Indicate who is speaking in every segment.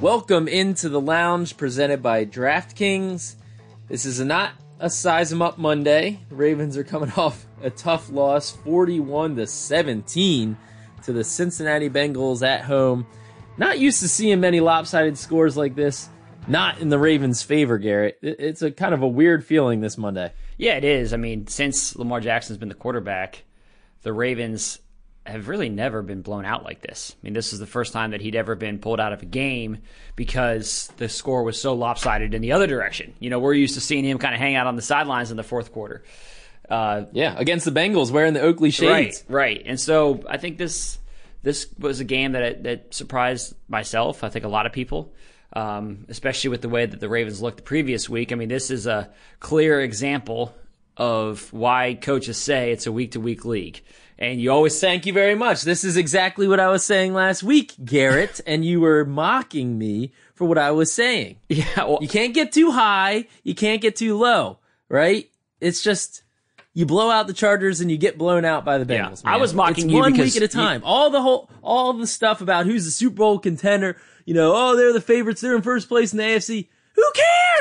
Speaker 1: Welcome into the lounge presented by DraftKings. This is not a size size 'em up Monday. The Ravens are coming off a tough loss, 41 to 17 to the Cincinnati Bengals at home. Not used to seeing many lopsided scores like this. Not in the Ravens' favor, Garrett. It's a kind of a weird feeling this Monday.
Speaker 2: Yeah, it is. I mean, since Lamar Jackson's been the quarterback, the Ravens have really never been blown out like this. I mean, this is the first time that he'd ever been pulled out of a game because the score was so lopsided in the other direction. You know, we're used to seeing him kind of hang out on the sidelines in the fourth quarter.
Speaker 1: Uh, yeah, against the Bengals wearing the Oakley shades.
Speaker 2: Right, right. And so I think this this was a game that that surprised myself. I think a lot of people. Um, especially with the way that the Ravens looked the previous week. I mean, this is a clear example of why coaches say it's a week to week league. And you always
Speaker 1: thank you very much. This is exactly what I was saying last week, Garrett, and you were mocking me for what I was saying.
Speaker 2: Yeah, well,
Speaker 1: you can't get too high, you can't get too low, right? It's just you blow out the Chargers and you get blown out by the Bengals.
Speaker 2: Yeah, I was mocking
Speaker 1: it's
Speaker 2: you
Speaker 1: one
Speaker 2: week
Speaker 1: at a time. You, all the whole, all the stuff about who's the Super Bowl contender. You know, oh, they're the favorites. They're in first place in the AFC. Who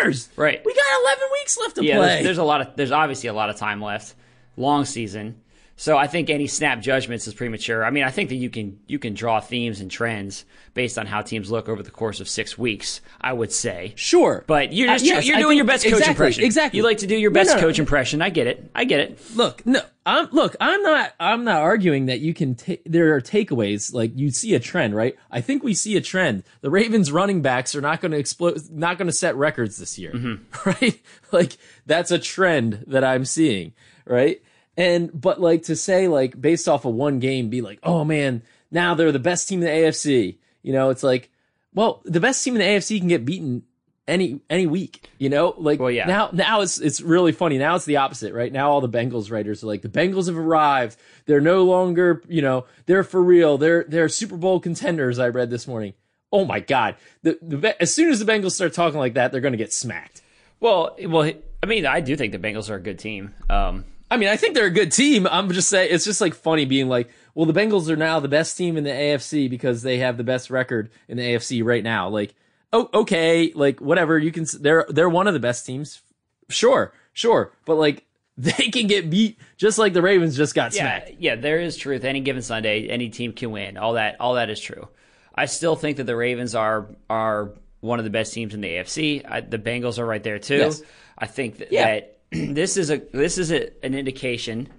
Speaker 1: cares?
Speaker 2: Right.
Speaker 1: We got 11 weeks left to
Speaker 2: yeah,
Speaker 1: play.
Speaker 2: There's, there's a lot of. There's obviously a lot of time left. Long season. So I think any snap judgments is premature. I mean, I think that you can you can draw themes and trends based on how teams look over the course of six weeks. I would say
Speaker 1: sure,
Speaker 2: but you're just, uh, yes, you're doing your best coach
Speaker 1: exactly,
Speaker 2: impression.
Speaker 1: Exactly,
Speaker 2: you like to do your best no, no, coach no. impression. I get it. I get it.
Speaker 1: Look, no, I'm look. I'm not. I'm not arguing that you can. Ta- there are takeaways. Like you see a trend, right? I think we see a trend. The Ravens running backs are not going to explode. Not going to set records this year,
Speaker 2: mm-hmm.
Speaker 1: right? Like that's a trend that I'm seeing, right? And but like to say like based off of one game, be like, oh man, now they're the best team in the AFC. You know, it's like, well, the best team in the AFC can get beaten any any week. You know, like
Speaker 2: well, yeah.
Speaker 1: now now it's it's really funny. Now it's the opposite, right? Now all the Bengals writers are like, the Bengals have arrived. They're no longer, you know, they're for real. They're they're Super Bowl contenders. I read this morning. Oh my God! The, the as soon as the Bengals start talking like that, they're going to get smacked.
Speaker 2: Well, well, I mean, I do think the Bengals are a good team. Um,
Speaker 1: I mean, I think they're a good team. I'm just saying it's just like funny being like, well, the Bengals are now the best team in the AFC because they have the best record in the AFC right now. Like, oh, okay, like whatever. You can they're they're one of the best teams. Sure, sure, but like they can get beat just like the Ravens just got
Speaker 2: yeah,
Speaker 1: smacked.
Speaker 2: Yeah, there is truth. Any given Sunday, any team can win. All that all that is true. I still think that the Ravens are are one of the best teams in the AFC. I, the Bengals are right there too.
Speaker 1: Yes.
Speaker 2: I think that,
Speaker 1: yeah.
Speaker 2: that this is a this is a, an indication,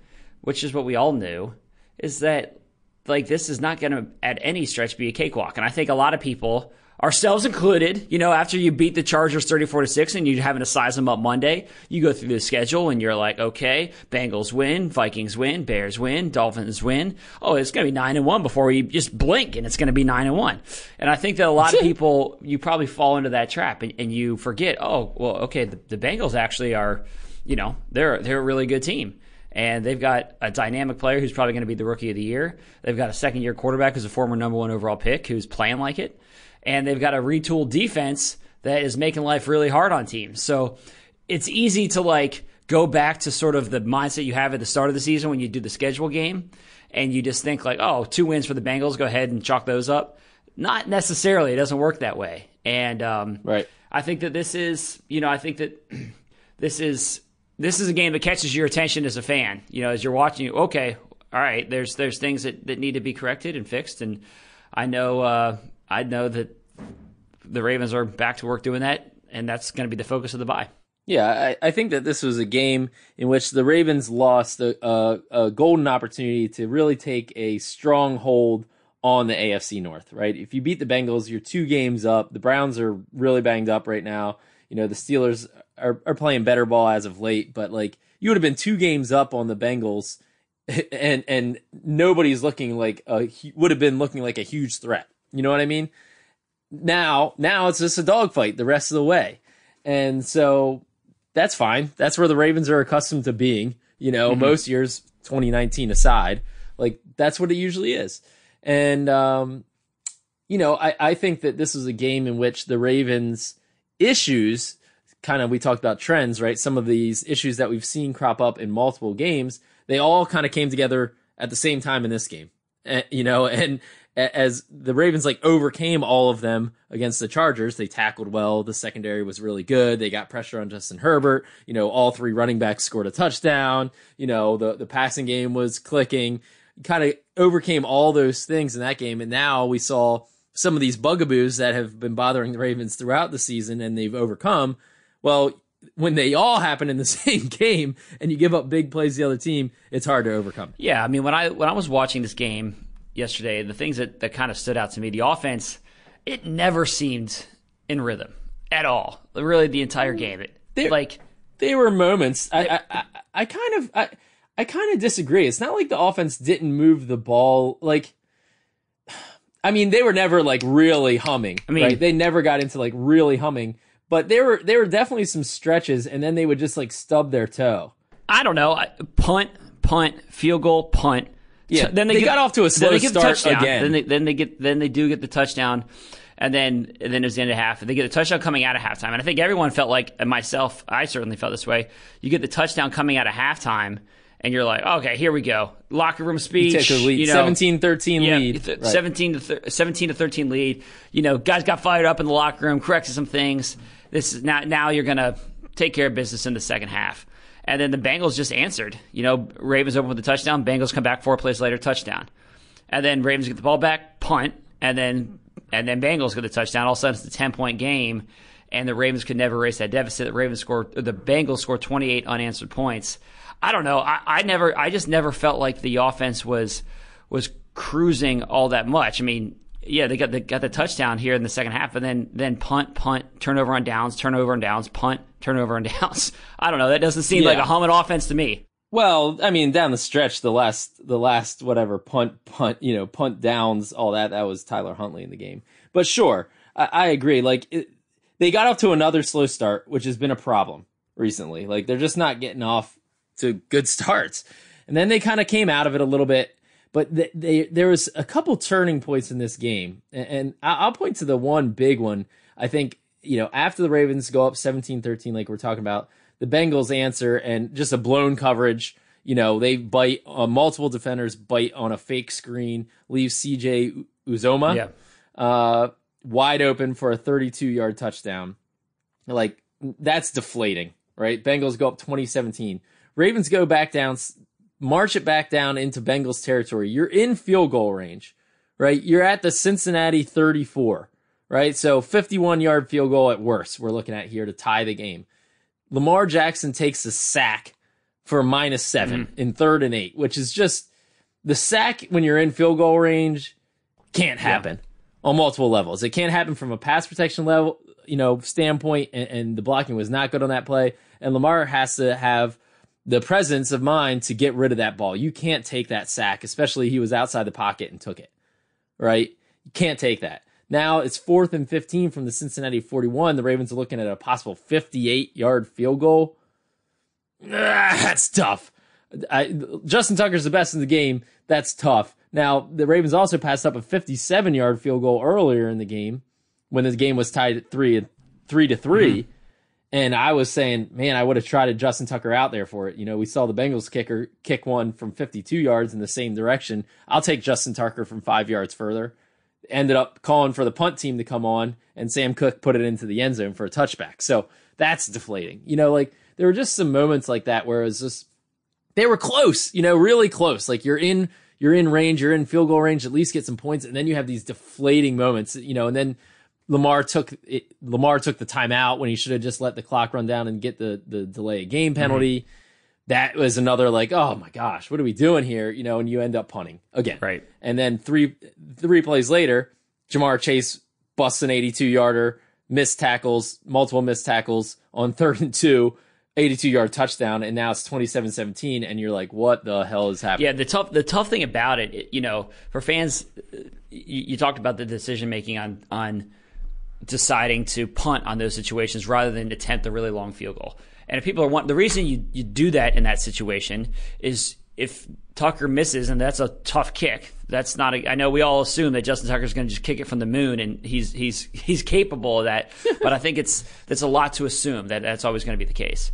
Speaker 2: which is what we all knew, is that like this is not going to at any stretch be a cakewalk. And I think a lot of people, ourselves included, you know, after you beat the Chargers 34 to 6 and you're having to size them up Monday, you go through the schedule and you're like, okay, Bengals win, Vikings win, Bears win, Dolphins win. Oh, it's going to be 9 and 1 before you just blink and it's going to be 9 and 1. And I think that a lot of people, you probably fall into that trap and, and you forget, oh, well, okay, the, the Bengals actually are you know, they're they're a really good team. And they've got a dynamic player who's probably going to be the rookie of the year. They've got a second year quarterback who's a former number one overall pick who's playing like it. And they've got a retooled defense that is making life really hard on teams. So it's easy to like go back to sort of the mindset you have at the start of the season when you do the schedule game and you just think like, oh, two wins for the Bengals, go ahead and chalk those up. Not necessarily. It doesn't work that way. And um,
Speaker 1: right.
Speaker 2: I think that this is, you know, I think that this is this is a game that catches your attention as a fan. You know, as you're watching, you okay, all right. There's there's things that, that need to be corrected and fixed, and I know uh, I know that the Ravens are back to work doing that, and that's going to be the focus of the bye.
Speaker 1: Yeah, I, I, think that this was a game in which the Ravens lost a, a, a golden opportunity to really take a strong hold on the AFC North. Right, if you beat the Bengals, you're two games up. The Browns are really banged up right now. You know, the Steelers are, are playing better ball as of late, but like you would have been two games up on the Bengals, and and nobody's looking like a would have been looking like a huge threat. You know what I mean? Now, now it's just a dogfight the rest of the way, and so that's fine. That's where the Ravens are accustomed to being. You know, mm-hmm. most years, 2019 aside, like that's what it usually is. And um, you know, I, I think that this was a game in which the Ravens issues kind of we talked about trends, right? Some of these issues that we've seen crop up in multiple games, they all kind of came together at the same time in this game. And, you know, and as the Ravens like overcame all of them against the Chargers. They tackled well. The secondary was really good. They got pressure on Justin Herbert. You know, all three running backs scored a touchdown. You know, the, the passing game was clicking. Kind of overcame all those things in that game. And now we saw some of these bugaboos that have been bothering the Ravens throughout the season and they've overcome. Well, when they all happen in the same game and you give up big plays to the other team, it's hard to overcome.
Speaker 2: Yeah, I mean when I when I was watching this game yesterday, the things that, that kind of stood out to me, the offense, it never seemed in rhythm at all. Really, the entire mm, game, it
Speaker 1: There-
Speaker 2: like
Speaker 1: There were moments. I I, I, I kind of I, I kind of disagree. It's not like the offense didn't move the ball. Like, I mean, they were never like really humming. I
Speaker 2: mean-
Speaker 1: right? they never got into like really humming. But there were there were definitely some stretches, and then they would just like stub their toe.
Speaker 2: I don't know, I- punt, punt, field goal, punt.
Speaker 1: Yeah,
Speaker 2: then
Speaker 1: they got off to a slow
Speaker 2: they get the
Speaker 1: start
Speaker 2: touchdown.
Speaker 1: again.
Speaker 2: Then they, then they get then they do get the touchdown, and then and then it was the end of half. And they get a touchdown coming out of halftime. And I think everyone felt like, and myself, I certainly felt this way. You get the touchdown coming out of halftime, and you're like, okay, here we go, locker room speech.
Speaker 1: Take the lead,
Speaker 2: you know,
Speaker 1: 17-13
Speaker 2: yeah,
Speaker 1: lead.
Speaker 2: th-
Speaker 1: Right.
Speaker 2: 17 to thir- 17 to 13 lead. You know, guys got fired up in the locker room, corrected some things. This is now now you're gonna take care of business in the second half. And then the Bengals just answered. You know, Ravens open with the touchdown. Bengals come back four plays later, touchdown. And then Ravens get the ball back, punt, and then and then Bengals get the touchdown. All of a sudden, it's a ten point game, and the Ravens could never erase that deficit. The Ravens scored, the Bengals scored twenty eight unanswered points. I don't know. I, I never, I just never felt like the offense was was cruising all that much. I mean, yeah, they got the got the touchdown here in the second half, and then then punt, punt, turnover on downs, turnover on downs, punt, turnover on downs. I don't know. That doesn't seem like a humming offense to me.
Speaker 1: Well, I mean, down the stretch, the last, the last whatever punt, punt, you know, punt downs, all that, that was Tyler Huntley in the game. But sure, I, I agree. Like it, they got off to another slow start, which has been a problem recently. Like they're just not getting off to good starts, and then they kind of came out of it a little bit. But they, they, there was a couple turning points in this game, and, and I'll point to the one big one. I think you know after the Ravens go up 17-13, like we're talking about, the Bengals answer and just a blown coverage. You know, they bite uh, multiple defenders bite on a fake screen, leave CJ Uzomah
Speaker 2: Yeah.
Speaker 1: uh, wide open for a 32 yard touchdown. Like that's deflating, right? Bengals go up 2017. Ravens go back down, march it back down into Bengals territory. You're in field goal range, right? You're at the Cincinnati 34, right? So 51 yard field goal at worst, we're looking at here to tie the game. Lamar Jackson takes a sack for minus 7 mm-hmm. in third and eight, which is just the sack when you're in field goal range can't happen on multiple levels. It can't happen from a pass protection level, you know, standpoint, and, and the blocking was not good on that play. And Lamar has to have the presence of mind to get rid of that ball. You can't take that sack, especially he was outside the pocket and took it. Right? You can't take that. Now it's fourth and 15 from the Cincinnati 41. The Ravens are looking at a possible 58 yard field goal. Ah, that's tough. I, Justin Tucker's the best in the game. That's tough. Now the Ravens also passed up a 57 yard field goal earlier in the game when the game was tied at three three to 3 And I was saying, man, I would have tried Justin Tucker out there for it. You know, we saw the Bengals kicker kick one from 52 yards in the same direction. I'll take Justin Tucker from five yards further. Ended up calling for the punt team to come on, and Sam Koch put it into the end zone for a touchback. So that's deflating. You know, like there were just some moments like that where it was just they were close, you know, really close. Like you're in you're in range, you're in field goal range, at least get some points, and then you have these deflating moments, you know, and then Lamar took it, Lamar took the timeout when he should have just let the clock run down and get the the delay of game mm-hmm. penalty. That was another like, oh my gosh, what are we doing here? You know, and you end up punting again.
Speaker 2: Right.
Speaker 1: And then three three plays later, Ja'Marr Chase busts an 82 yarder, missed tackles, multiple missed tackles on third and two, 82 yard touchdown, and now it's 27 17. And you're like, what the hell is happening?
Speaker 2: Yeah, the tough the tough thing about it, it- you know, for fans, you, you talked about the decision making on on deciding to punt on those situations rather than attempt a really long field goal. And if people are want the reason you you do that in that situation is if Tucker misses and that's a tough kick. That's not a, I know we all assume that Justin Tucker's going to just kick it from the moon and he's he's he's capable of that, but I think it's that's a lot to assume that that's always going to be the case.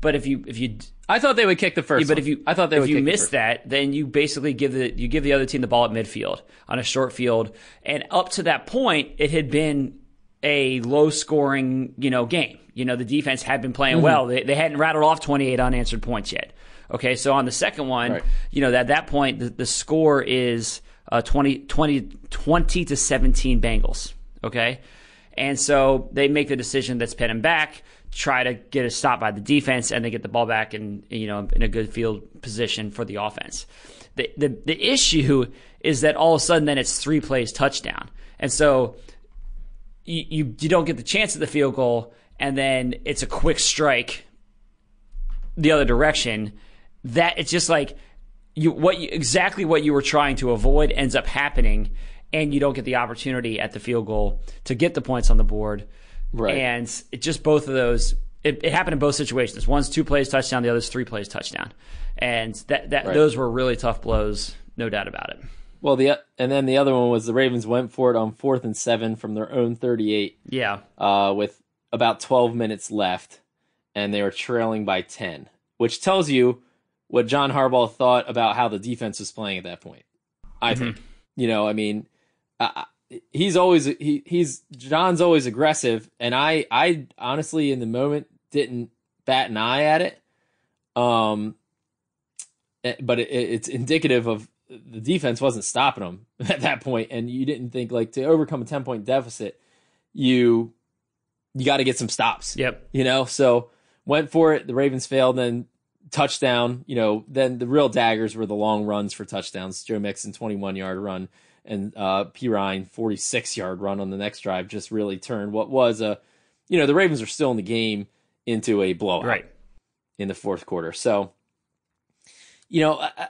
Speaker 2: But if you if you
Speaker 1: I thought they would kick the first.
Speaker 2: Yeah, but if you
Speaker 1: I thought they
Speaker 2: if you miss that, then you basically give the you give the other team the ball at midfield on a short field, and up to that point, it had been a low scoring you know game. You know the defense had been
Speaker 1: Mm-hmm.
Speaker 2: playing well. They, they hadn't rattled off twenty eight unanswered points yet. Okay, so on the second one,
Speaker 1: Right.
Speaker 2: you know at that point the, the score is uh, 20, 20, 20 to seventeen Bengals. Okay, and so they make the decision that's pin them back, try to get a stop by the defense, and they get the ball back in you know in a good field position for the offense. The the the issue is that all of a sudden then it's three plays touchdown, and so you you, you don't get the chance at the field goal, and then it's a quick strike the other direction. That it's just like you what you, exactly what you were trying to avoid ends up happening, and you don't get the opportunity at the field goal to get the points on the board.
Speaker 1: Right.
Speaker 2: And it just both of those. It, it happened in both situations. One's two plays touchdown, the other's three plays touchdown, and that that
Speaker 1: Right.
Speaker 2: those were really tough blows, no doubt about it.
Speaker 1: Well, the and then the other one was the Ravens went for it on fourth and seven from their own thirty-eight,
Speaker 2: Yeah,
Speaker 1: uh, with about twelve minutes left, and they were trailing by ten, which tells you what John Harbaugh thought about how the defense was playing at that point. I think, you know, I mean, uh, he's always he he's John's always aggressive, and I I honestly in the moment didn't bat an eye at it, um, eh, but it, it's indicative of the defense wasn't stopping them at that point, and you didn't think like to overcome a ten point deficit, you you got to get some stops.
Speaker 2: yep,
Speaker 1: You know, so went for it. The Ravens failed. Then touchdown. You know, then the real daggers were the long runs for touchdowns. Joe Mixon twenty one yard run and uh, Perine forty six yard run on the next drive just really turned what was a, you know, the Ravens are still in the game into a blowout
Speaker 2: right.
Speaker 1: in the fourth quarter. So, you know, I-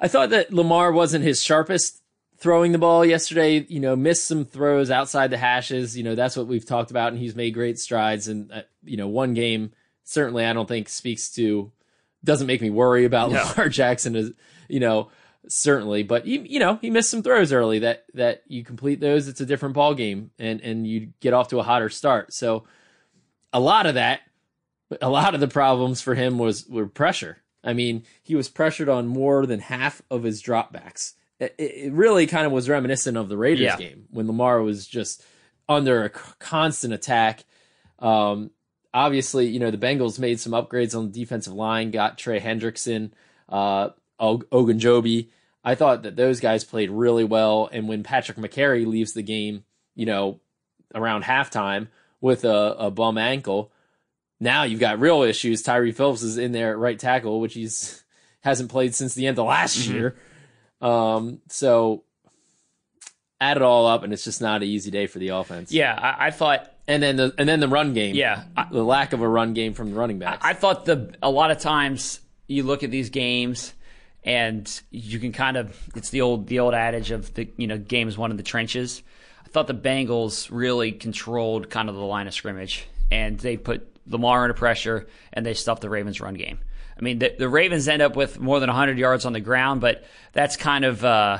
Speaker 1: I thought that Lamar wasn't his sharpest throwing the ball yesterday. You know, missed some throws outside the hashes. You know, that's what we've talked about, and he's made great strides. And uh, you know, one game certainly I don't think speaks to doesn't make me worry about
Speaker 2: No.
Speaker 1: Lamar Jackson. Is you know certainly, but he, you know he missed some throws early. That that you complete those, it's a different ball game, and and you get off to a hotter start. So a lot of that a lot of the problems for him was were pressure. I mean, he was pressured on more than half of his dropbacks. It, it really kind of was reminiscent of the Raiders
Speaker 2: Yeah.
Speaker 1: game when Lamar was just under a constant attack. Um, obviously, you know the Bengals made some upgrades on the defensive line, got Trey Hendrickson, uh, Og- Ogunjobi. I thought that those guys played really well, and when Patrick Mekari leaves the game, you know, around halftime with a, a bum ankle, now you've got real issues. Tyre Phillips is in there at right tackle, which he's hasn't played since the end of last
Speaker 2: Mhm.
Speaker 1: year. Um, so add it all up, and it's just not an easy day for the offense.
Speaker 2: Yeah, I, I thought.
Speaker 1: and then the and then the run game.
Speaker 2: Yeah, I,
Speaker 1: the lack of a run game from the running backs.
Speaker 2: I thought the a lot of times you look at these games and you can kind of it's the old the old adage of the you know game is won in the trenches. I thought the Bengals really controlled kind of the line of scrimmage and they put Lamar under pressure and they stuffed the Ravens run game. I mean the, the Ravens end up with more than 100 yards on the ground, but that's kind of uh,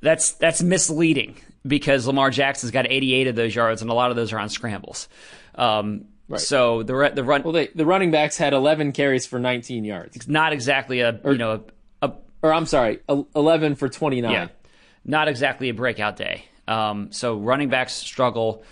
Speaker 2: that's that's misleading because Lamar Jackson's got 88 of those yards and a lot of those are on scrambles. Um, So the the run
Speaker 1: well, they, the running backs had 11 carries for 19 yards,
Speaker 2: not exactly a you know a, a
Speaker 1: or I'm sorry, el- 11 for 29.
Speaker 2: yeah, not exactly a breakout day. Um, so running backs struggle.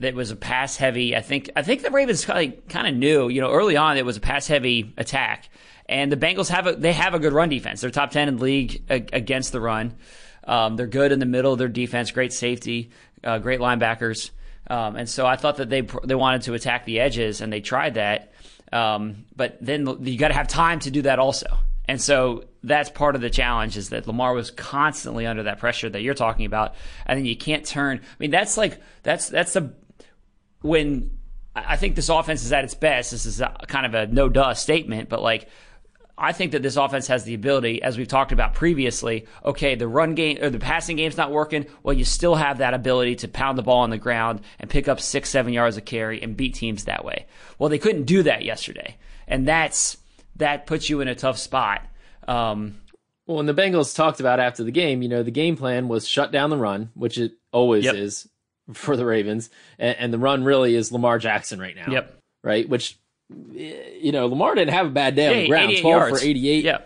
Speaker 2: That was a pass heavy. I think I think the Ravens kind of, knew. You know, early on it was a pass heavy attack, and the Bengals have a they have a good run defense. They're top ten in the league against the run. Um, they're good in the middle of their defense. Great safety, uh, great linebackers. Um, and so I thought that they they wanted to attack the edges, and they tried that. Um, but then you got to have time to do that also. And so that's part of the challenge is that Lamar was constantly under that pressure that you're talking about, and then you can't turn. I mean, that's like that's that's the when I think this offense is at its best. This is a, kind of a no duh statement, but like I think that this offense has the ability, as we've talked about previously. Okay, the run game or the passing game's not working. Well, you still have that ability to pound the ball on the ground and pick up six, seven yards of carry and beat teams that way. Well, they couldn't do that yesterday, and that's that puts you in a tough spot. Um,
Speaker 1: Well, and the Bengals talked about after the game, you know, the game plan was shut down the run, which it always
Speaker 2: Yep.
Speaker 1: is for the Ravens, and, and the run really is Lamar Jackson right now.
Speaker 2: Yep.
Speaker 1: Right, which you know, Lamar didn't have a bad day on the ground. Twelve
Speaker 2: yards.
Speaker 1: for eighty-eight.
Speaker 2: Yeah.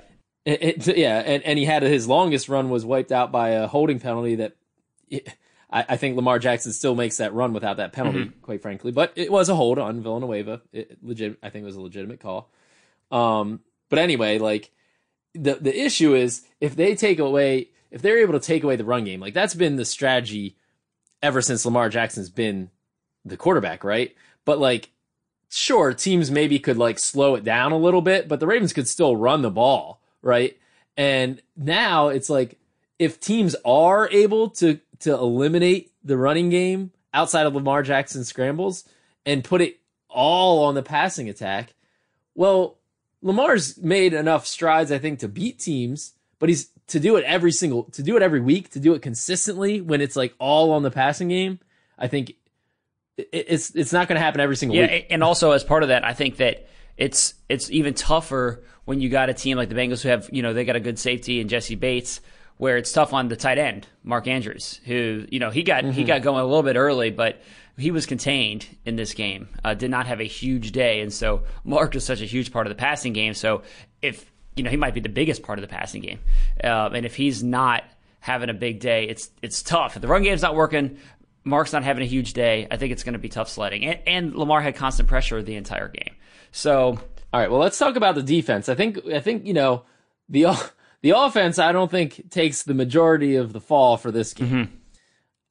Speaker 1: It- it- yeah, and, and he had his longest run was wiped out by a holding penalty that I, I think Lamar Jackson still makes that run without that penalty,
Speaker 2: Mm-hmm.
Speaker 1: quite frankly. But it was a hold on Villanueva. It, legit, I think it was a legitimate call. Um, but anyway, like the the issue is if they take away, if they're able to take away the run game, like that's been the strategy ever since Lamar Jackson's been the quarterback, right? But like, sure, teams maybe could like slow it down a little bit, but the Ravens could still run the ball, right? And now it's like if teams are able to to eliminate the running game outside of Lamar Jackson scrambles and put it all on the passing attack, well, Lamar's made enough strides, I think, to beat teams, but he's to do it every single to do it every week, to do it consistently when it's like all on the passing game. I think it's it's not going to happen every single
Speaker 2: Yeah,
Speaker 1: week.
Speaker 2: and also as part of that, I think that it's it's even tougher when you got a team like the Bengals who have you know they got a good safety and Jessie Bates, where it's tough on the tight end Mark Andrews, who you know he got he got going a little bit early, but he was contained in this game. Uh, did not have a huge day, and so Mark is such a huge part of the passing game. So if you know he might be the biggest part of the passing game, uh, and if he's not having a big day, it's it's tough. If the run game's not working, Mark's not having a huge day. I think it's going to be tough sledding. And, and Lamar had constant pressure the entire game. So
Speaker 1: All right, well, let's talk about the defense. I think I think you know the the offense. I don't think takes the majority of the fall for this game.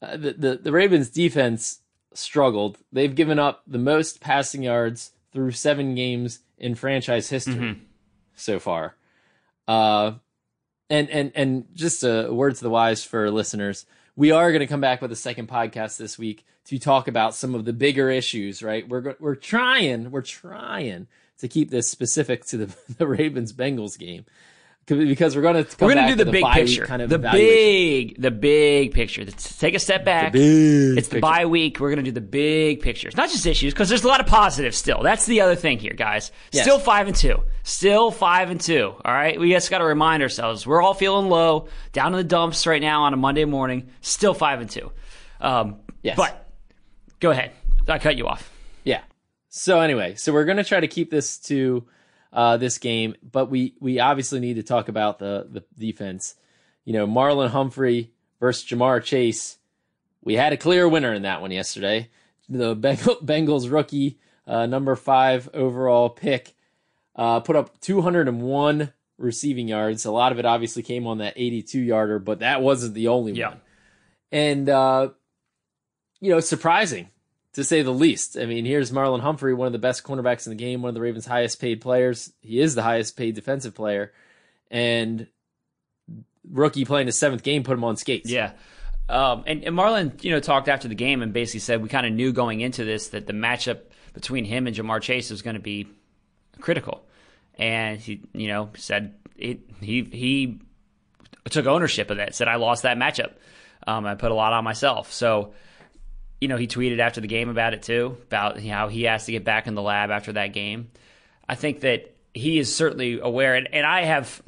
Speaker 1: Uh, the, the the Ravens defense struggled. They've given up the most passing yards through seven games in franchise history so far. Uh, and and and just a word to the wise for listeners. We are going to come back with a second podcast this week to talk about some of the bigger issues. Right, we're we're trying we're trying to keep this specific to the the Ravens Bengals game because we're going to
Speaker 2: we're going to do the big picture.
Speaker 1: kind of
Speaker 2: the big, the big picture. Let's take a step back. it's the bye week. We're going to do the big pictures, not just issues, because there's a lot of positives still. That's the other thing here, guys.
Speaker 1: Yes.
Speaker 2: Still five and two. Still five and two. All right, we just got to remind ourselves we're all feeling low, down in the dumps right now on a Monday morning. Still five and two. Um,
Speaker 1: Yes.
Speaker 2: But go ahead. I cut you off.
Speaker 1: Yeah. So anyway, so we're gonna try to keep this to uh, this game, but we we obviously need to talk about the the defense. You know, Marlon Humphrey versus Ja'Marr Chase. We had a clear winner in that one yesterday. The Bengals rookie, uh, number five overall pick, uh, put up 201 receiving yards. A lot of it obviously came on that 82 yarder, but that wasn't the only
Speaker 2: Yeah.
Speaker 1: one. And uh, you know, it's surprising to say the least. I mean, here's Marlon Humphrey, one of the best cornerbacks in the game, one of the Ravens' highest paid players. He is the highest paid defensive player, and rookie playing his seventh game put him on skates.
Speaker 2: Yeah. Um, and, and Marlon, you know, talked after the game and basically said we kind of knew going into this that the matchup between him and Ja'Marr Chase was going to be critical, and he, you know, said it, he he took ownership of that. Said I lost that matchup. Um, I put a lot on myself. So, you know, he tweeted after the game about it too, about how he has to get back in the lab after that game. I think that he is certainly aware, and, and I have,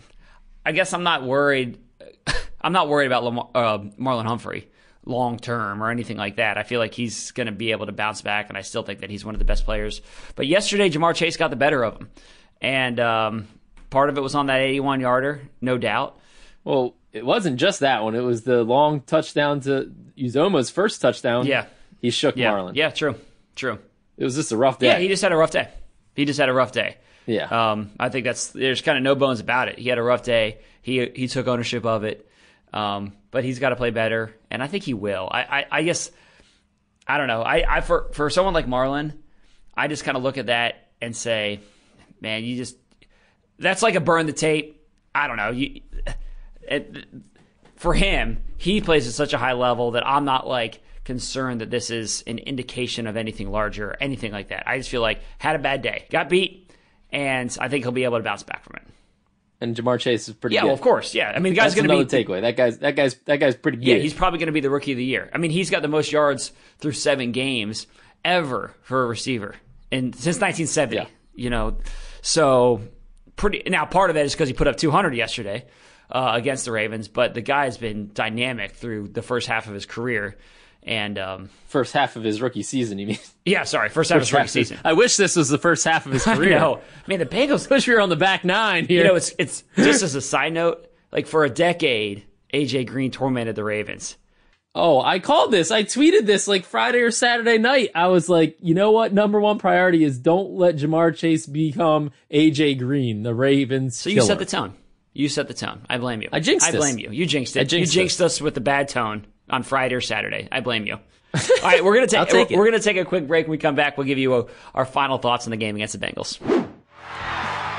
Speaker 2: I guess I'm not worried. I'm not worried about Lamar, uh, Marlon Humphrey long term or anything like that. I feel like he's going to be able to bounce back, and I still think that he's one of the best players. But yesterday, Ja'Marr Chase got the better of him, and um, part of it was on that 81 yarder, no doubt.
Speaker 1: Well, it wasn't just that one. It was the long touchdown to Uzomah's first touchdown.
Speaker 2: Yeah.
Speaker 1: He shook
Speaker 2: Yeah,
Speaker 1: Marlon.
Speaker 2: yeah, true, true.
Speaker 1: It was just a rough day.
Speaker 2: Yeah, he just had a rough day. He just had a rough day.
Speaker 1: Yeah.
Speaker 2: Um, I think that's there's kind of no bones about it. He had a rough day. He he took ownership of it, um, but he's got to play better, and I think he will. I, I, I guess I don't know. I, I for for someone like Marlon, I just kind of look at that and say, man, you just that's like a burn the tape. I don't know. You it, for him, he plays at such a high level that I'm not like concerned that this is an indication of anything larger or anything like that. I just feel like had a bad day, got beat, and I think he'll be able to bounce back from it.
Speaker 1: and Ja'Marr Chase is pretty
Speaker 2: Yeah,
Speaker 1: good.
Speaker 2: well, of course, yeah. I mean, the guy's going to
Speaker 1: another
Speaker 2: be
Speaker 1: takeaway. That guy's that guy's that guy's pretty good.
Speaker 2: yeah, he's probably going to be the rookie of the year. I mean, he's got the most yards through seven games ever for a receiver, and since 1970.
Speaker 1: Yeah.
Speaker 2: You know, so pretty. Now, part of that is because he put up 200 yesterday uh, against the Ravens, but the guy's been dynamic through the first half of his career, And um,
Speaker 1: first half of his rookie season, you mean?
Speaker 2: Yeah, sorry, first half of his rookie season.
Speaker 1: I wish this was the first half of his career.
Speaker 2: I mean the Bengals.
Speaker 1: I wish we were on the back nine here.
Speaker 2: You know, it's it's just as a side note. Like for a decade, AJ Green tormented the Ravens.
Speaker 1: Oh, I called this. I tweeted this like Friday or Saturday night. I was like, you know what? Number one priority is don't let Ja'Marr Chase become AJ Green, the Ravens.
Speaker 2: So you
Speaker 1: killer.
Speaker 2: set the tone. You set the tone. I blame you.
Speaker 1: I jinxed
Speaker 2: I
Speaker 1: us.
Speaker 2: blame you. You jinxed it.
Speaker 1: Jinxed
Speaker 2: you jinxed us with the bad tone on Friday or Saturday. I blame you. All right, we're gonna take,
Speaker 1: I'll take
Speaker 2: we're,
Speaker 1: it.
Speaker 2: we're gonna take a quick break. When we come back, we'll give you a, our final thoughts on the game against the Bengals.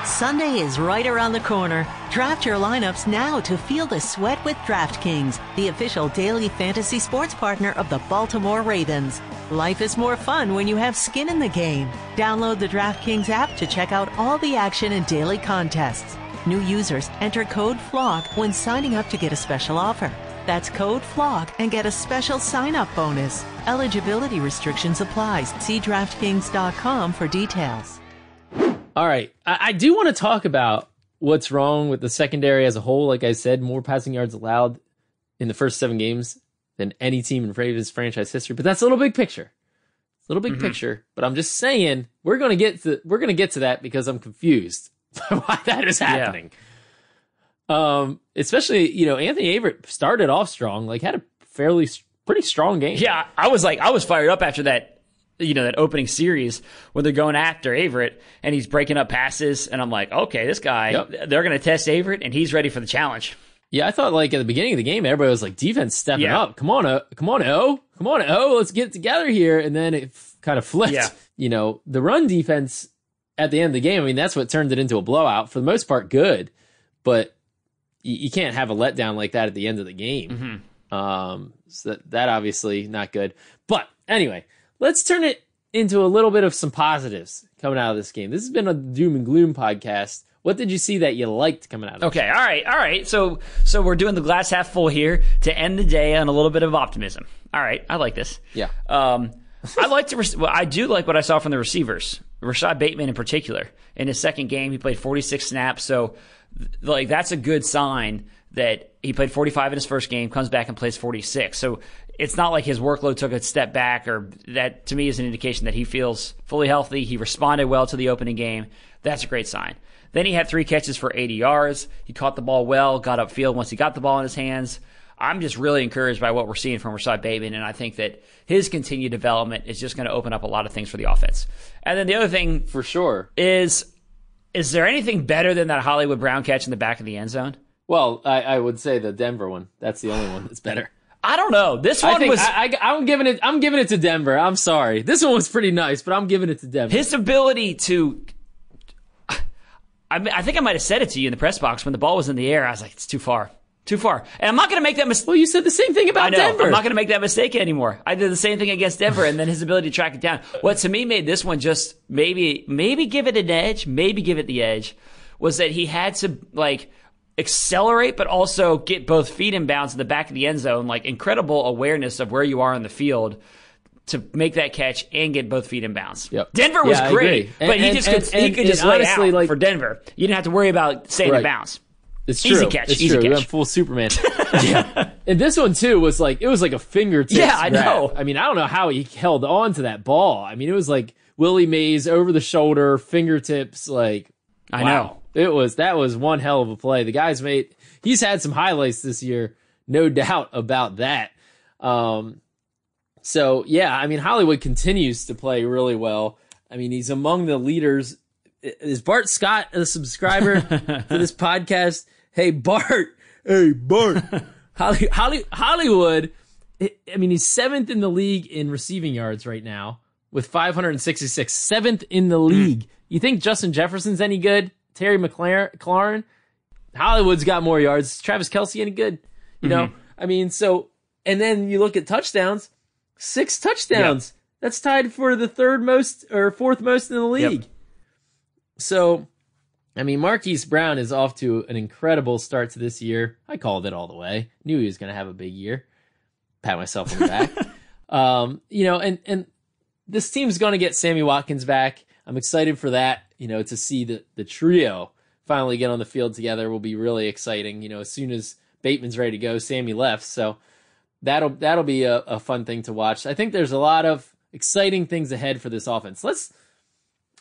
Speaker 3: Sunday is right around the corner. Draft your lineups now to feel the sweat with DraftKings, the official daily fantasy sports partner of the Baltimore Ravens. Life is more fun when you have skin in the game. Download the DraftKings app to check out all the action and daily contests. New users enter code FLOG when signing up to get a special offer. That's code FLOG and get a special sign up bonus. Eligibility restrictions apply. See DraftKings.com for details.
Speaker 1: All right. I, I do want to talk about what's wrong with the secondary as a whole. Like I said, more passing yards allowed in the first seven games than any team in Ravens franchise history. But that's a little big picture. A little big mm-hmm. picture. But I'm just saying we're gonna get to we're gonna get to that because I'm confused by why that is happening. Um, especially you know Anthony Averett started off strong, like had a fairly pretty strong game.
Speaker 2: Yeah, I was like, I was fired up after that. You know that opening series when they're going after Averett and he's breaking up passes, and I'm like, okay, this guy,
Speaker 1: Yep.
Speaker 2: they're going to test Averett, and he's ready for the challenge.
Speaker 1: Yeah, I thought like at the beginning of the game, everybody was like, defense stepping
Speaker 2: Yeah.
Speaker 1: up. Come on, O. Come on, oh, Come on, O. Let's get together here. And then it f- kind of flipped.
Speaker 2: Yeah.
Speaker 1: You know, the run defense at the end of the game, I mean, that's what turned it into a blowout. For the most part, good. But you, you can't have a letdown like that at the end of the game.
Speaker 2: Mm-hmm.
Speaker 1: Um, so that, that obviously not good. But anyway, let's turn it into a little bit of some positives coming out of this game. This has been a doom and gloom podcast. What did you see that you liked coming out of it?
Speaker 2: Okay, all right, all right. So, so we're doing the glass half full here to end the day on a little bit of optimism. All right, I like this.
Speaker 1: Yeah.
Speaker 2: Um, I like to. Re- well, I do like what I saw from the receivers. Rashod Bateman in particular. In his second game, he played 46 snaps. So, like, that's a good sign that he played 45 in his first game, comes back and plays 46. So it's not like his workload took a step back, or that to me is an indication that he feels fully healthy. He responded well to the opening game. That's a great sign. Then he had three catches for 80 yards. He caught the ball well, got upfield once he got the ball in his hands. I'm just really encouraged by what we're seeing from Rashod Bateman, and I think that his continued development is just going to open up a lot of things for the offense. And then the other thing
Speaker 1: For sure.
Speaker 2: is, is there anything better than that Hollywood Brown catch in the back of the end zone?
Speaker 1: Well, I, I would say the Denver one. That's the only one that's better.
Speaker 2: I don't know. This
Speaker 1: I
Speaker 2: one
Speaker 1: think
Speaker 2: was
Speaker 1: I, I, am giving it. I'm giving it to Denver. I'm sorry. This one was pretty nice, but I'm giving it to Denver.
Speaker 2: his ability to. I, mean, I think I might have said it to you in the press box when the ball was in the air. I was like, it's too far, too far, and I'm not going to make that mistake.
Speaker 1: well, you said the same thing about
Speaker 2: I know.
Speaker 1: Denver.
Speaker 2: I'm not going to make that mistake anymore. I did the same thing against Denver, and then his ability to track it down. What to me made this one just maybe, maybe give it an edge, maybe give it the edge, was that he had to like accelerate, but also get both feet in bounds in the back of the end zone. Like incredible awareness of where you are on the field to make that catch and get both feet in bounds.
Speaker 1: Yep.
Speaker 2: Denver was
Speaker 1: Yeah,
Speaker 2: great,
Speaker 1: agree.
Speaker 2: but
Speaker 1: And-
Speaker 2: he
Speaker 1: and-
Speaker 2: just could,
Speaker 1: and-
Speaker 2: he
Speaker 1: and-
Speaker 2: could just
Speaker 1: and
Speaker 2: lay
Speaker 1: honestly,
Speaker 2: out
Speaker 1: like-
Speaker 2: for Denver. You didn't have to worry about staying in
Speaker 1: Right.
Speaker 2: bounds.
Speaker 1: It's
Speaker 2: Easy
Speaker 1: true.
Speaker 2: catch,
Speaker 1: It's
Speaker 2: easy
Speaker 1: true.
Speaker 2: catch.
Speaker 1: I'm full Superman. yeah. And this one too was like it was like a fingertip.
Speaker 2: Yeah, I
Speaker 1: grab.
Speaker 2: know.
Speaker 1: I mean, I don't know how he held on to that ball. I mean, it was like Willie Mays over the shoulder, fingertips. Like
Speaker 2: I
Speaker 1: wow.
Speaker 2: know.
Speaker 1: It was that was one hell of a play. The guy's made. He's had some highlights this year, no doubt about that. Um, so yeah, I mean Hollywood continues to play really well. I mean he's among the leaders. Is Bart Scott a subscriber to this podcast? Hey Bart, hey Bart, Holly, Holly, Hollywood. I mean he's seventh in the league in receiving yards right now with 566. Seventh in the hmm. league. You think Justin Jefferson's any good? Terry McLaurin, Hollywood's got more yards. Travis Kelce any good? You know, mm-hmm. I mean, so and then you look at touchdowns, six touchdowns. That's tied for the third most or fourth most in the league. So, I mean, Marquise Brown is off to an incredible start to this year. I called it all the way. Knew he was going to have a big year. Pat myself on the back. um, you know, and and this team's going to get Sammy Watkins back. I'm excited for that. You know, to see the the trio finally get on the field together will be really exciting. You know, as soon as Bateman's ready to go, Sammy left. So that'll that'll be a, a fun thing to watch. I think there's a lot of exciting things ahead for this offense. Let's.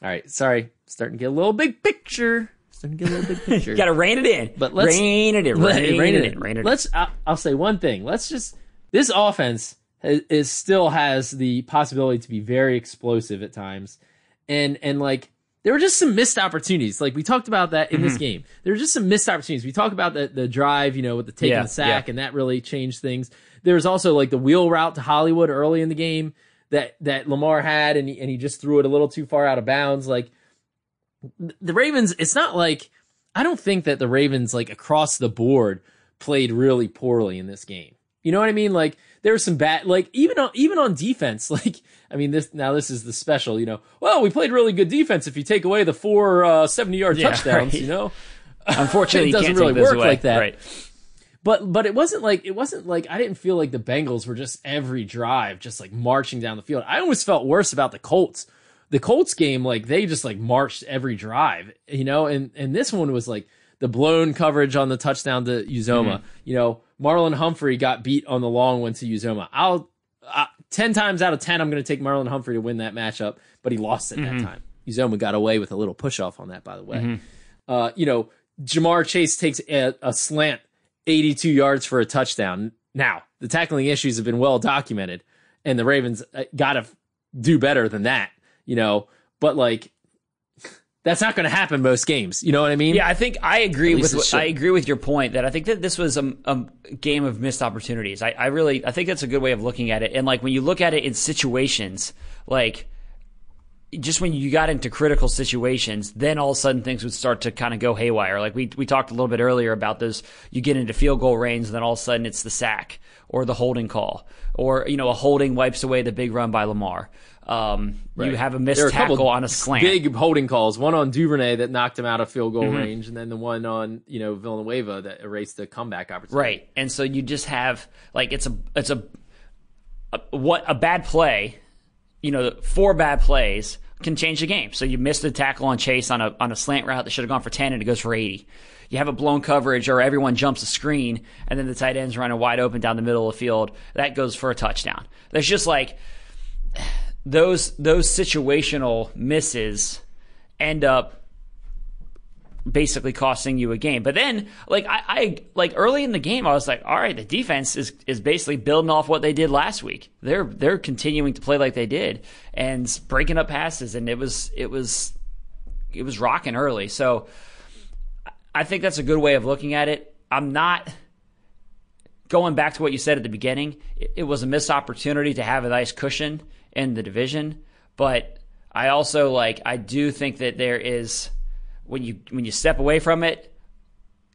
Speaker 1: All right, sorry, starting to get a little big picture. Starting to get a little big picture.
Speaker 2: You got to rein it in.
Speaker 1: But let's-
Speaker 2: rein it in.
Speaker 1: Let-
Speaker 2: Rein,
Speaker 1: rein
Speaker 2: it in. Rein it.
Speaker 1: Let's. I'll, I'll say one thing. Let's just. This offense is, still has the possibility to be very explosive at times, and and like there were just some missed opportunities. Like we talked about that in
Speaker 2: Mm-hmm.
Speaker 1: this game. There were just some missed opportunities. We talked about the the drive, you know, with the taking
Speaker 2: Yeah,
Speaker 1: the sack,
Speaker 2: yeah.
Speaker 1: and that really changed things. There was also like the wheel route to Hollywood early in the game that that Lamar had, and he, and he just threw it a little too far out of bounds. Like the Ravens, it's not like I don't think that the Ravens like across the board played really poorly in this game. You know what I mean? Like there was some bad like even on even on defense, like I mean this now this is the special, you know. Well, we played really good defense if you take away the four uh 70 yard
Speaker 2: Yeah,
Speaker 1: touchdowns,
Speaker 2: right.
Speaker 1: you know.
Speaker 2: Unfortunately,
Speaker 1: it doesn't really work
Speaker 2: away.
Speaker 1: like that.
Speaker 2: Right.
Speaker 1: But but it wasn't like it wasn't like I didn't feel like the Bengals were just every drive just like marching down the field. I almost felt worse about the Colts. The Colts game like they just like marched every drive, you know, and and this one was like the blown coverage on the touchdown to Uzomah. You know, Marlon Humphrey got beat on the long one to Uzomah. I'll uh, 10 times out of 10 I'm going to take Marlon Humphrey to win that matchup, but he lost it that time. Uzomah got away with a little push off on that by the way. Uh, you know, Ja'Marr Chase takes a, a slant 82 yards for a touchdown. Now, the tackling issues have been well documented, and the Ravens uh, got to do better than that, you know. But like, that's not going to happen most games. You know what I mean?
Speaker 2: Yeah, I think I agree with. I agree with your point that I think that this was a, a game of missed opportunities. I, I really I think that's a good way of looking at it. And like when you look at it in situations, like just when you got into critical situations, then all of a sudden things would start to kind of go haywire. Like we we talked a little bit earlier about those. You get into field goal range, and then all of a sudden it's the sack or the holding call, or you know a holding wipes away the big run by Lamar. Um, You have a missed
Speaker 1: a
Speaker 2: tackle on a slant.
Speaker 1: Big holding calls. One on Duvernay that knocked him out of field
Speaker 2: Mm-hmm.
Speaker 1: goal range, and then the one on you know Villanueva that erased the comeback opportunity.
Speaker 2: Right. And so you just have like it's a it's a, a what a bad play, you know, four bad plays can change the game. So you missed the tackle on Chase on a on a slant route that should have gone for 10 and it goes for 80. You have a blown coverage or everyone jumps a screen and then the tight ends running wide open down the middle of the field. That goes for a touchdown. There's just like those those situational misses end up basically costing you a game. But then, like I, I like early in the game, I was like, all right, the defense is is basically building off what they did last week. They're they're continuing to play like they did and breaking up passes, and it was it was it was rocking early. So I think that's a good way of looking at it. I'm not going back to what you said at the beginning. It, it was a missed opportunity to have a nice cushion in the division, but I also like I do think that there is when you when you step away from it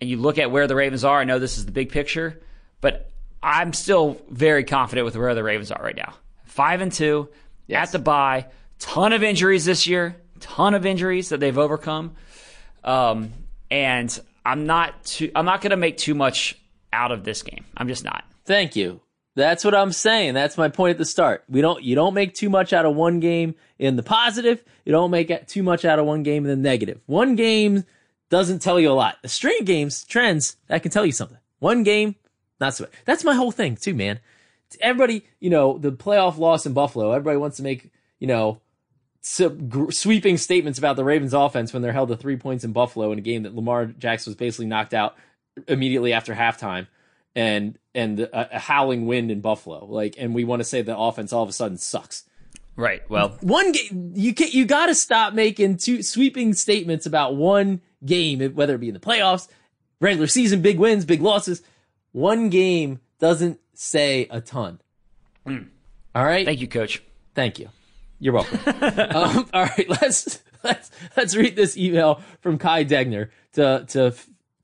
Speaker 2: and you look at where the Ravens are, I know this is the big picture, but I'm still very confident with where the Ravens are right now. Five and two at the bye, ton of injuries this year, ton of injuries that they've overcome, um, and I'm not too, I'm not going to make too much out of this game. I'm just not.
Speaker 1: Thank you. That's what I'm saying. That's my point at the start. We don't you don't make too much out of one game in the positive. You don't make too much out of one game in the negative. One game doesn't tell you a lot. The string of games, trends, that can tell you something. One game, not so much. That's my whole thing too, man. Everybody, you know, the playoff loss in Buffalo, everybody wants to make, you know, sweeping statements about the Ravens offense when they're held to three points in Buffalo in a game that Lamar Jackson was basically knocked out immediately after halftime and and a, a howling wind in Buffalo. Like, and we want to say the offense all of a sudden sucks.
Speaker 2: Right. Well,
Speaker 1: One game, you can you got to stop making two sweeping statements about one game, whether it be in the playoffs, regular season, big wins, big losses. One game doesn't say a ton. All right.
Speaker 2: thank you, Coach.
Speaker 1: Thank you. You're welcome. um, all right, let's let's let's read this email from Kai Degner to to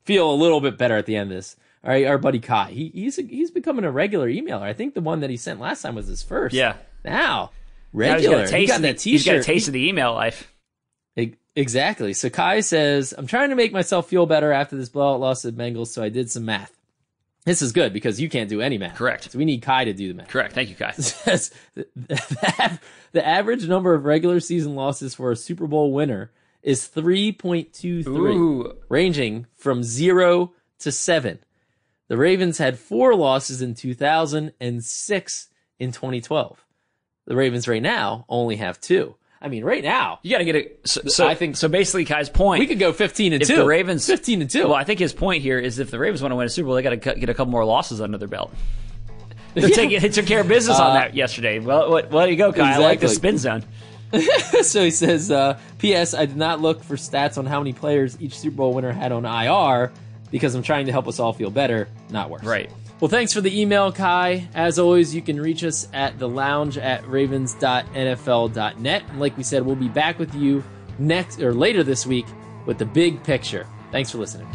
Speaker 1: feel a little bit better at the end of this. All right, our buddy Kai. He, he's he's becoming a regular emailer. I think the one that he sent last time was his first.
Speaker 2: Yeah.
Speaker 1: Now
Speaker 2: Now he's got
Speaker 1: regular. he
Speaker 2: taste.
Speaker 1: got that
Speaker 2: the, he's got a
Speaker 1: T-shirt.
Speaker 2: taste of the email life.
Speaker 1: Exactly. So Kai says, I'm trying to make myself feel better after this blowout loss the Bengals, so I did some math. This is good because you can't do any math.
Speaker 2: Correct.
Speaker 1: So we need Kai to do the math.
Speaker 2: Correct. Thank you, Kai.
Speaker 1: says the, the, average number of regular season losses for a Super Bowl winner is 3.23,
Speaker 2: Ooh.
Speaker 1: ranging from 0 to 7. The Ravens had four losses in 2000 and six in 2012. The Ravens right now only have two. I mean, right now
Speaker 2: You got to get it. So, so
Speaker 1: I think-
Speaker 2: so. Basically, Kai's point.
Speaker 1: we could go 15 and
Speaker 2: if
Speaker 1: two.
Speaker 2: the Ravens
Speaker 1: 15 and two.
Speaker 2: Well, I think his point here is if the Ravens want to win a Super Bowl, they got to get a couple more losses under their belt. They're taking they took care of business on that yesterday. Well, what, well, there you go, Kai. I like the
Speaker 1: Uh,
Speaker 2: spin zone.
Speaker 1: so he says, uh, P.S. I did not look for stats on how many players each Super Bowl winner had on IR because I'm trying to help us all feel better, not worse.
Speaker 2: Right.
Speaker 1: Well, thanks for the email, Kai. As always, you can reach us at the lounge at ravens.nfl.net. And like we said, we'll be back with you next or later this week with the big picture. Thanks for listening.